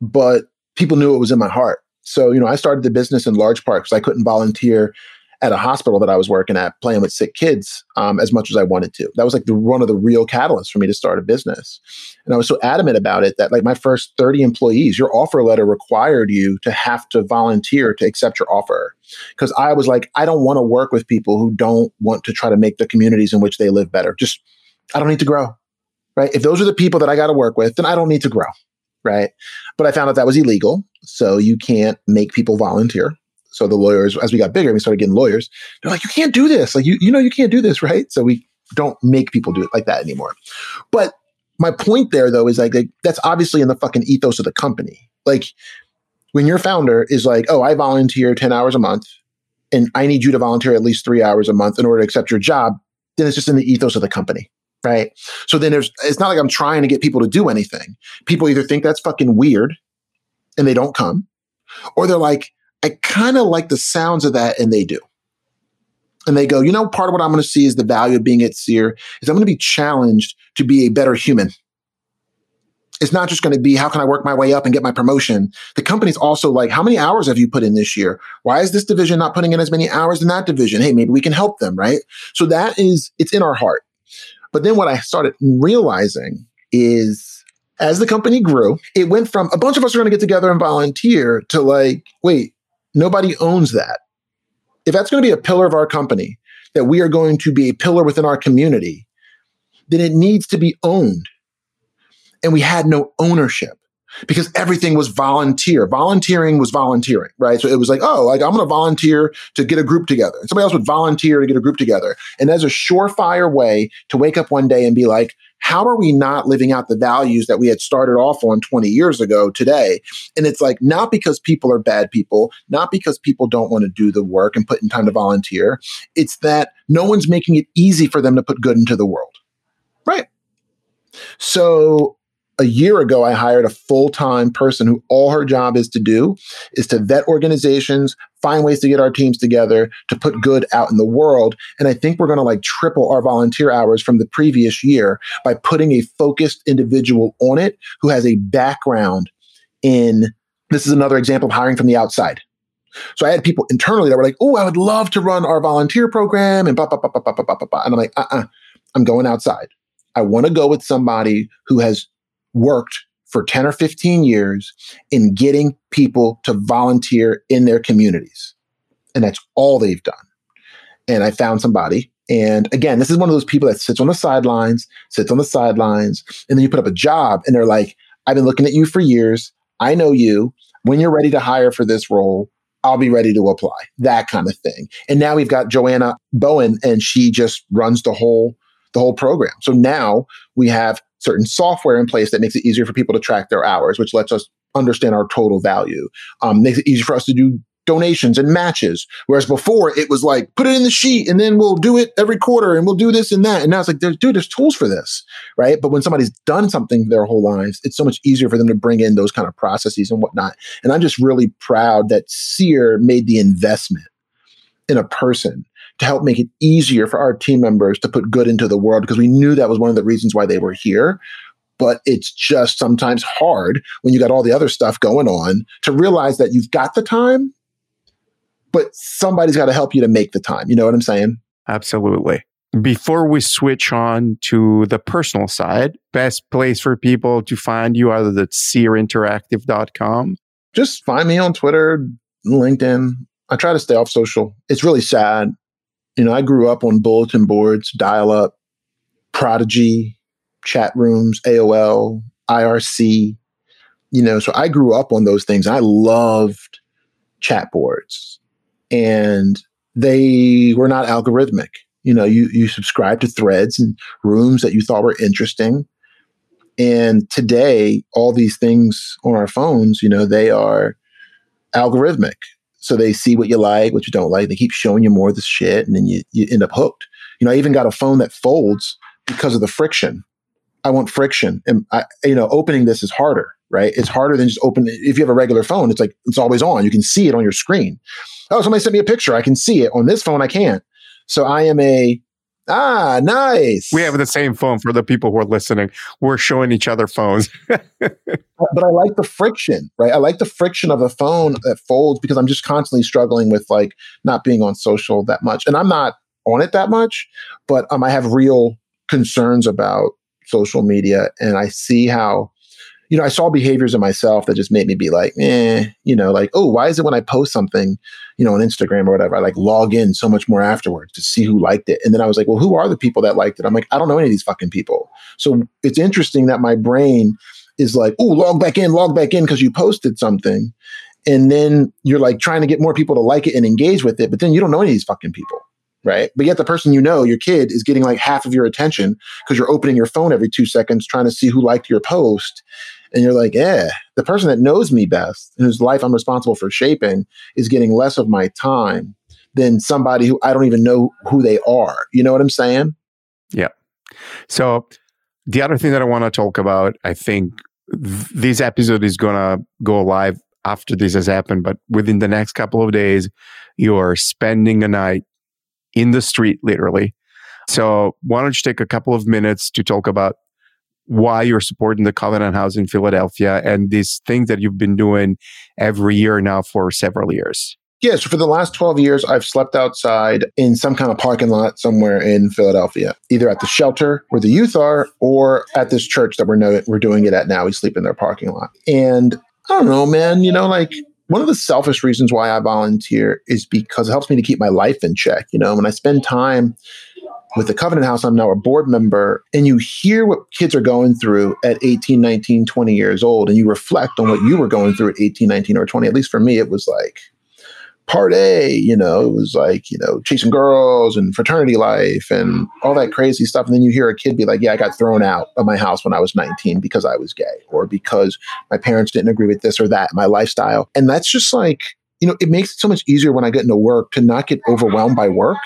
Speaker 1: but people knew it was in my heart. So, you know, I started the business in large part because I couldn't volunteer at a hospital that I was working at, playing with sick kids um, as much as I wanted to. That was like the one of the real catalysts for me to start a business. And I was so adamant about it that like my first 30 employees, your offer letter required you to have to volunteer to accept your offer. Because I was like, I don't want to work with people who don't want to try to make the communities in which they live better. Just, I don't need to grow. Right. If those are the people that I got to work with, then I don't need to grow. Right. But I found out that was illegal. So you can't make people volunteer. So the lawyers, as we got bigger, we started getting lawyers. They're like, you can't do this. Like, you, you know, you can't do this, right? So we don't make people do it like that anymore. But my point there, though, is like, like that's obviously in the fucking ethos of the company. Like, when your founder is like, oh, I volunteer 10 hours a month and I need you to volunteer at least three hours a month in order to accept your job, then it's just in the ethos of the company. Right. So then there's, it's not like I'm trying to get people to do anything. People either think that's fucking weird and they don't come, or they're like, I kind of like the sounds of that, and they do. And they go, you know, part of what I'm going to see is the value of being at SEER is I'm going to be challenged to be a better human. It's not just going to be how can I work my way up and get my promotion. The company's also like, how many hours have you put in this year? Why is this division not putting in as many hours in that division? Hey, maybe we can help them, right? So that is, it's in our heart. But then what I started realizing is as the company grew, it went from a bunch of us are going to get together and volunteer to like, wait, Nobody owns that. If that's going to be a pillar of our company, that we are going to be a pillar within our community, then it needs to be owned. And we had no ownership because everything was volunteer. Volunteering was volunteering, right? So it was like, oh, like I'm going to volunteer to get a group together. And somebody else would volunteer to get a group together. And there's a surefire way to wake up one day and be like, how are we not living out the values that we had started off on 20 years ago today? And it's like, not because people are bad people, not because people don't want to do the work and put in time to volunteer. It's that no one's making it easy for them to put good into the world. Right. So a year ago, I hired a full time person who all her job is to do is to vet organizations, find ways to get our teams together, to put good out in the world. And I think we're going to like triple our volunteer hours from the previous year by putting a focused individual on it who has a background in this is another example of hiring from the outside. So I had people internally that were like, "Oh, I would love to run our volunteer program," and blah blah blah blah blah blah blah. And I'm like, "Uh, uh-uh, I'm going outside. I want to go with somebody who has worked for 10 or 15 years in getting people to volunteer in their communities. And that's all they've done. And I found somebody. And again, this is one of those people that sits on the sidelines, sits on the sidelines, and then you put up a job and they're like, I've been looking at you for years. I know you. When you're ready to hire for this role, I'll be ready to apply. That kind of thing. And now we've got Joanna Bowen and she just runs the whole the whole program. So now we have certain software in place that makes it easier for people to track their hours, which lets us understand our total value. Um, makes it easier for us to do donations and matches. Whereas before it was like, put it in the sheet and then we'll do it every quarter and we'll do this and that. And now it's like, dude, there's tools for this, right? But when somebody's done something their whole lives, it's so much easier for them to bring in those kind of processes and whatnot. And I'm just really proud that SEER made the investment in a person to help make it easier for our team members to put good into the world because we knew that was one of the reasons why they were here. But it's just sometimes hard when you got all the other stuff going on to realize that you've got the time, but somebody's got to help you to make the time. You know what I'm saying?
Speaker 2: Absolutely. Before we switch on to the personal side, best place for people to find you other than seerinteractive.com.
Speaker 1: Just find me on Twitter, LinkedIn. I try to stay off social. It's really sad you know, I grew up on bulletin boards, dial up, Prodigy, chat rooms, AOL, IRC, you know, so I grew up on those things. I loved chat boards and they were not algorithmic. You know, you, you subscribe to threads and rooms that you thought were interesting. And today, all these things on our phones, you know, they are algorithmic. So they see what you like, what you don't like. They keep showing you more of this shit, and then you, you end up hooked. You know, I even got a phone that folds because of the friction. I want friction, and I, you know, opening this is harder, right? It's harder than just open. If you have a regular phone, it's like it's always on. You can see it on your screen. Oh, somebody sent me a picture. I can see it on this phone. I can't. So I am a Ah, nice.
Speaker 2: We have the same phone for the people who are listening. We're showing each other phones. but
Speaker 1: I like the friction, right? I like the friction of a phone that folds because I'm just constantly struggling with like not being on social that much. And I'm not on it that much, but um, I have real concerns about social media and I see how you know, I saw behaviors in myself that just made me be like, eh, you know, like, oh, why is it when I post something, you know, on Instagram or whatever, I like log in so much more afterwards to see who liked it. And then I was like, well, who are the people that liked it? I'm like, I don't know any of these fucking people. So it's interesting that my brain is like, oh, log back in, log back in because you posted something. And then you're like trying to get more people to like it and engage with it, but then you don't know any of these fucking people right? But yet the person you know, your kid, is getting like half of your attention because you're opening your phone every two seconds trying to see who liked your post and you're like, yeah, the person that knows me best, whose life I'm responsible for shaping, is getting less of my time than somebody who I don't even know who they are. You know what I'm saying?
Speaker 2: Yeah. So the other thing that I want to talk about, I think th- this episode is gonna go live after this has happened, but within the next couple of days, you're spending a night in the street, literally. So why don't you take a couple of minutes to talk about why you're supporting the Covenant House in Philadelphia and these things that you've been doing every year now for several years.
Speaker 1: Yeah, so for the last 12 years, I've slept outside in some kind of parking lot somewhere in Philadelphia, either at the shelter where the youth are or at this church that we're, know- we're doing it at now. We sleep in their parking lot. And I don't know, man, you know, like one of the selfish reasons why I volunteer is because it helps me to keep my life in check. You know, when I spend time with the Covenant House, I'm now a board member, and you hear what kids are going through at 18, 19, 20 years old, and you reflect on what you were going through at 18, 19, or 20. At least for me, it was like part A, you know, it was like, you know, chasing girls and fraternity life and all that crazy stuff. And then you hear a kid be like, yeah, I got thrown out of my house when I was 19 because I was gay or because my parents didn't agree with this or that, my lifestyle. And that's just like, you know, it makes it so much easier when I get into work to not get overwhelmed by work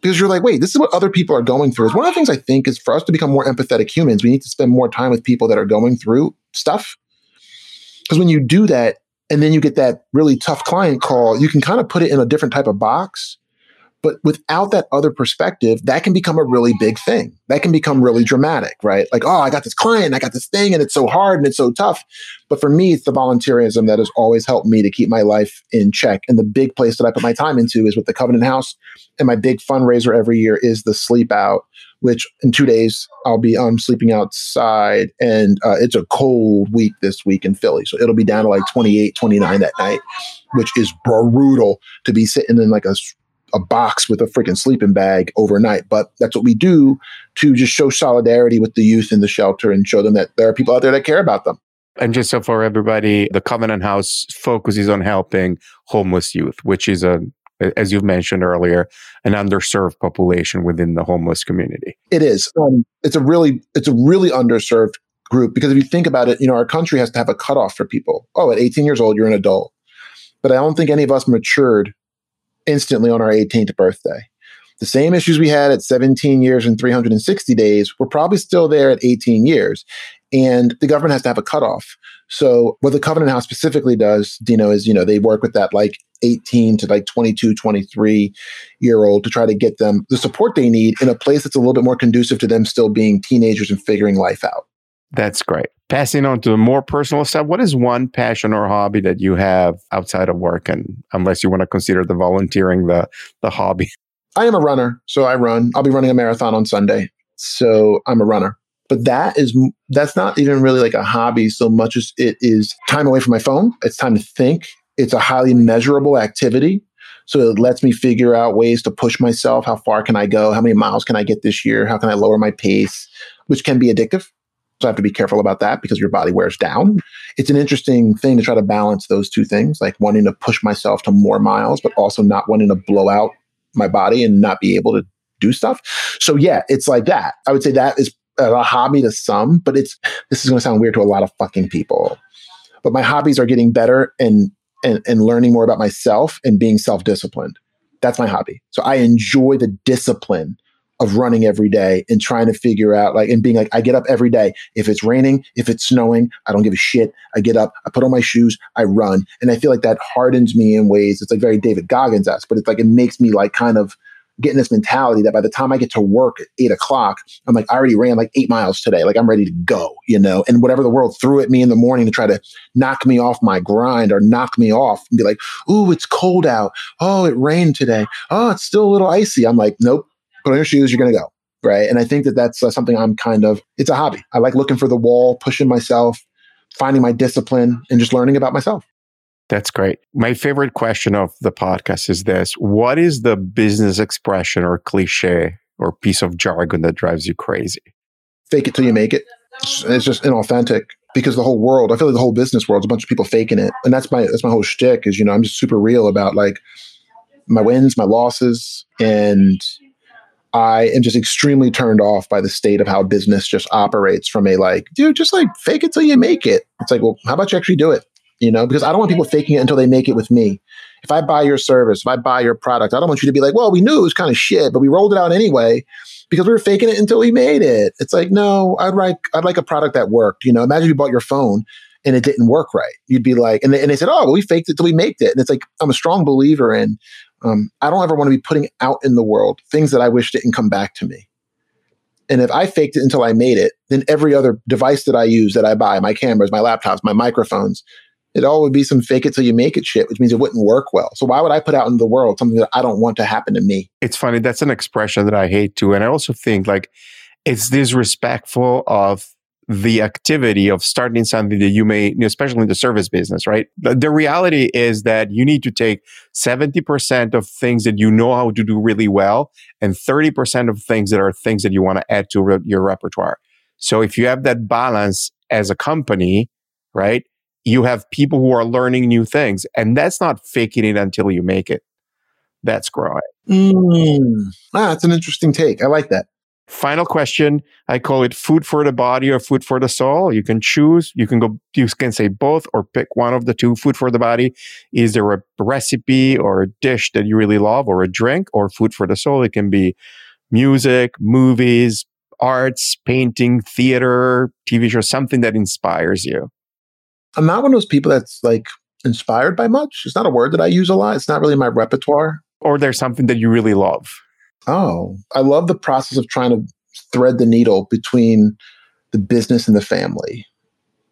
Speaker 1: because you're like, wait, this is what other people are going through. Is one of the things I think is for us to become more empathetic humans, we need to spend more time with people that are going through stuff. Because when you do that, and then you get that really tough client call, you can kind of put it in a different type of box but without that other perspective, that can become a really big thing. That can become really dramatic, right? Like, oh, I got this client, I got this thing, and it's so hard and it's so tough. But for me, it's the volunteerism that has always helped me to keep my life in check. And the big place that I put my time into is with the Covenant House. And my big fundraiser every year is the Sleep Out, which in two days I'll be um, sleeping outside. And uh, it's a cold week this week in Philly. So it'll be down to like 28, 29 that night, which is brutal to be sitting in like a a box with a freaking sleeping bag overnight. But that's what we do to just show solidarity with the youth in the shelter and show them that there are people out there that care about them.
Speaker 2: And just so for everybody, the Covenant House focuses on helping homeless youth, which is a as you've mentioned earlier, an underserved population within the homeless community.
Speaker 1: It is. Um, it's a really, it's a really underserved group because if you think about it, you know, our country has to have a cutoff for people. Oh, at 18 years old, you're an adult. But I don't think any of us matured instantly on our 18th birthday. The same issues we had at 17 years and 360 days were probably still there at 18 years. And the government has to have a cutoff. So what the Covenant House specifically does, Dino, is, you know, they work with that like 18 to like 22, 23 year old to try to get them the support they need in a place that's a little bit more conducive to them still being teenagers and figuring life out.
Speaker 2: That's great. Passing on to more personal stuff, what is one passion or hobby that you have outside of work? And unless you want to consider the volunteering the the hobby.
Speaker 1: I am a runner, so I run. I'll be running a marathon on Sunday. So I'm a runner. But that is that's not even really like a hobby so much as it is time away from my phone. It's time to think. It's a highly measurable activity. So it lets me figure out ways to push myself. How far can I go? How many miles can I get this year? How can I lower my pace? Which can be addictive so I have to be careful about that because your body wears down. It's an interesting thing to try to balance those two things, like wanting to push myself to more miles, but also not wanting to blow out my body and not be able to do stuff. So yeah, it's like that. I would say that is a hobby to some, but it's this is going to sound weird to a lot of fucking people. But my hobbies are getting better and and, and learning more about myself and being self-disciplined. That's my hobby. So I enjoy the discipline of running every day and trying to figure out like and being like I get up every day. If it's raining, if it's snowing, I don't give a shit. I get up, I put on my shoes, I run. And I feel like that hardens me in ways it's like very David Goggins esque, but it's like it makes me like kind of get in this mentality that by the time I get to work at eight o'clock, I'm like, I already ran like eight miles today. Like I'm ready to go, you know, and whatever the world threw at me in the morning to try to knock me off my grind or knock me off and be like, Ooh, it's cold out. Oh, it rained today. Oh, it's still a little icy. I'm like, nope, put on your shoes, you're going to go. Right. And I think that that's uh, something I'm kind of, it's a hobby. I like looking for the wall, pushing myself, finding my discipline, and just learning about myself.
Speaker 2: That's great. My favorite question of the podcast is this What is the business expression or cliche or piece of jargon that drives you crazy?
Speaker 1: Fake it till you make it. It's just inauthentic because the whole world, I feel like the whole business world is a bunch of people faking it. And that's my that's my whole shtick is, you know, I'm just super real about like my wins, my losses, and I am just extremely turned off by the state of how business just operates from a like, dude, just like fake it till you make it. It's like, well, how about you actually do it? You know, because I don't want people faking it until they make it with me. If I buy your service, if I buy your product, I don't want you to be like, well, we knew it was kind of shit, but we rolled it out anyway because we were faking it until we made it. It's like, no, I'd like I'd like a product that worked. You know, imagine you bought your phone and it didn't work right. You'd be like, and they, and they said, oh, well, we faked it till we made it. And it's like, I'm a strong believer in um, I don't ever want to be putting out in the world things that I wish didn't come back to me. And if I faked it until I made it, then every other device that I use that I buy, my cameras, my laptops, my microphones, it all would be some fake it till you make it shit, which means it wouldn't work well. So why would I put out in the world something that I don't want to happen to me?
Speaker 2: It's funny. That's an expression that I hate too. And I also think like it's disrespectful of the activity of starting something that you may, especially in the service business, right? The, the reality is that you need to take 70% of things that you know how to do really well and 30% of things that are things that you want to add to re- your repertoire. So if you have that balance as a company, right? You have people who are learning new things and that's not faking it until you make it. That's growing.
Speaker 1: Mm. Ah, that's an interesting take. I like that.
Speaker 2: Final question. I call it food for the body or food for the soul. You can choose. You can go, you can say both or pick one of the two. Food for the body. Is there a recipe or a dish that you really love or a drink or food for the soul? It can be music, movies, arts, painting, theater, TV show, something that inspires you.
Speaker 1: I'm not one of those people that's like inspired by much. It's not a word that I use a lot. It's not really my repertoire.
Speaker 2: Or there's something that you really love.
Speaker 1: Oh, I love the process of trying to thread the needle between the business and the family.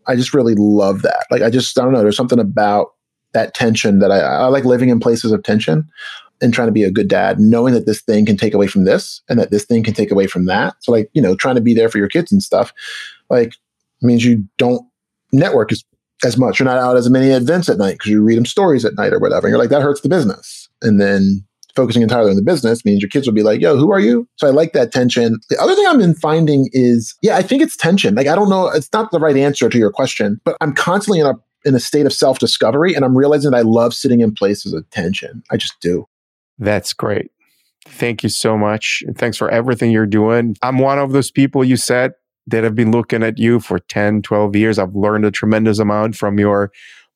Speaker 1: I just really love that. Like, I just, I don't know, there's something about that tension that I, I like living in places of tension and trying to be a good dad, knowing that this thing can take away from this and that this thing can take away from that. So, like, you know, trying to be there for your kids and stuff, like, means you don't network as, as much. You're not out as many events at night because you read them stories at night or whatever. And you're like, that hurts the business. And then focusing entirely on the business means your kids will be like, yo, who are you? So I like that tension. The other thing I've been finding is, yeah, I think it's tension. Like, I don't know, it's not the right answer to your question, but I'm constantly in a in a state of self discovery, and I'm realizing that I love sitting in places of tension. I just do.
Speaker 2: That's great. Thank you so much. Thanks for everything you're doing. I'm one of those people you said that have been looking at you for 10, 12 years. I've learned a tremendous amount from your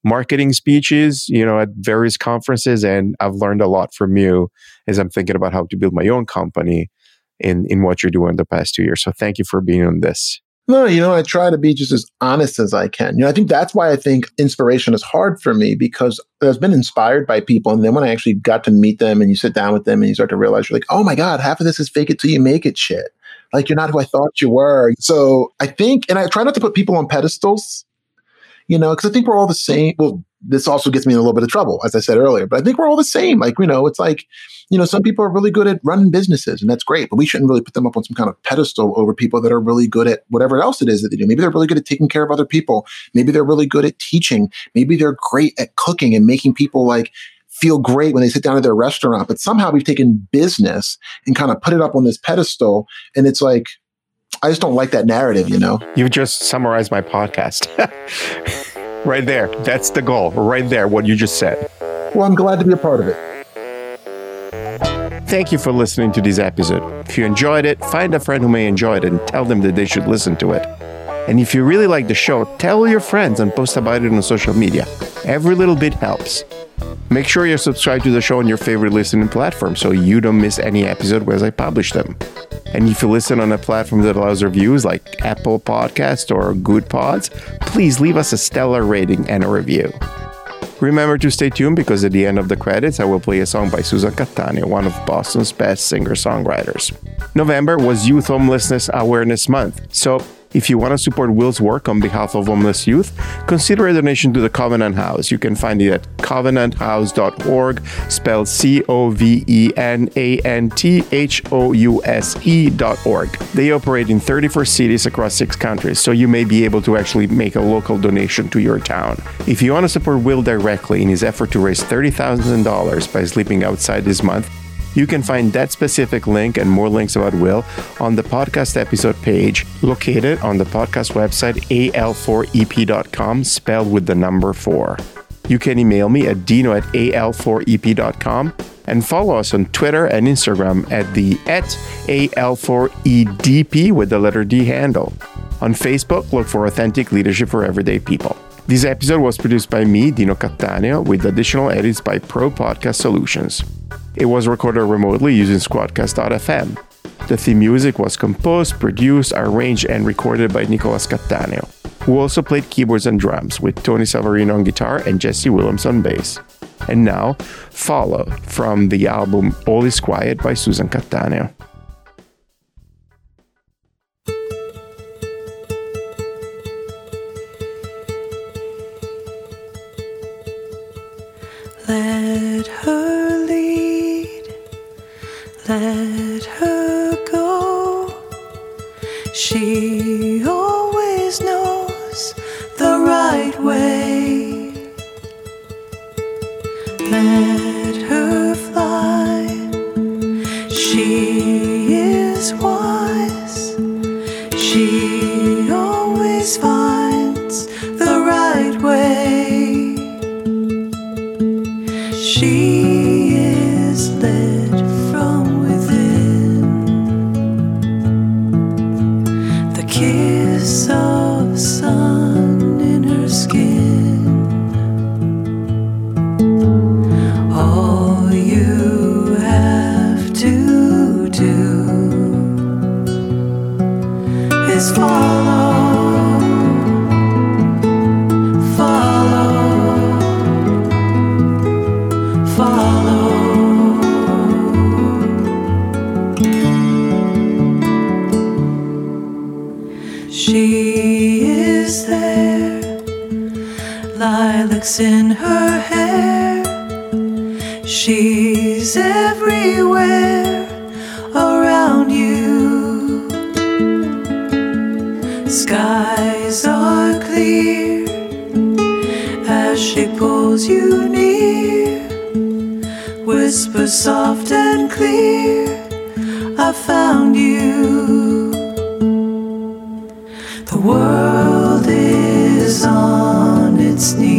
Speaker 2: marketing speeches, you know, at various conferences. And I've learned a lot from you as I'm thinking about how to build my own company in, in what you're doing the past two years. So thank you for being on this.
Speaker 1: No, you know, I try to be just as honest as I can. You know, I think that's why I think inspiration is hard for me because I've been inspired by people. And then when I actually got to meet them and you sit down with them and you start to realize you're like, oh my God, half of this is fake it till you make it shit. Like you're not who I thought you were. So I think, and I try not to put people on pedestals you know, because I think we're all the same. Well, this also gets me in a little bit of trouble, as I said earlier, but I think we're all the same. Like, you know, it's like, you know, some people are really good at running businesses and that's great, but we shouldn't really put them up on some kind of pedestal over people that are really good at whatever else it is that they do. Maybe they're really good at taking care of other people. Maybe they're really good at teaching. Maybe they're great at cooking and making people like, feel great when they sit down at their restaurant, but somehow we've taken business and kind of put it up on this pedestal. And it's like, I just don't like that narrative, you know?
Speaker 2: You just summarized my podcast. right there. That's the goal. Right there, what you just said.
Speaker 1: Well, I'm glad to be a part of it.
Speaker 2: Thank you for listening to this episode. If you enjoyed it, find a friend who may enjoy it and tell them that they should listen to it. And if you really like the show, tell your friends and post about it on social media. Every little bit helps. Make sure you're subscribed to the show on your favorite listening platform so you don't miss any episode as I publish them. And if you listen on a platform that allows reviews like Apple Podcast or Goodpods, please leave us a stellar rating and a review. Remember to stay tuned because at the end of the credits, I will play a song by Susan Cattaneo, one of Boston's best singer songwriters. November was Youth Homelessness Awareness Month, so if you want to support Will's work on behalf of homeless youth, consider a donation to the Covenant House. You can find it at covenanthouse.org, spelled C O V E N A N T H O U S E.org. They operate in 34 cities across six countries, so you may be able to actually make a local donation to your town. If you want to support Will directly in his effort to raise $30,000 by sleeping outside this month, you can find that specific link and more links about Will on the podcast episode page located on the podcast website al4ep.com, spelled with the number 4. You can email me at dino at al4ep.com and follow us on Twitter and Instagram at the at al4edp with the letter D handle. On Facebook, look for Authentic Leadership for Everyday People. This episode was produced by me, Dino Cattaneo, with additional edits by Pro Podcast Solutions. It was recorded remotely using Squadcast.fm. The theme music was composed, produced, arranged, and recorded by Nicolas Cattaneo, who also played keyboards and drums with Tony Savarino on guitar and Jesse Williams on bass. And now, Follow from the album All Is Quiet by Susan Cattaneo.
Speaker 3: I found you. The world is on its knees.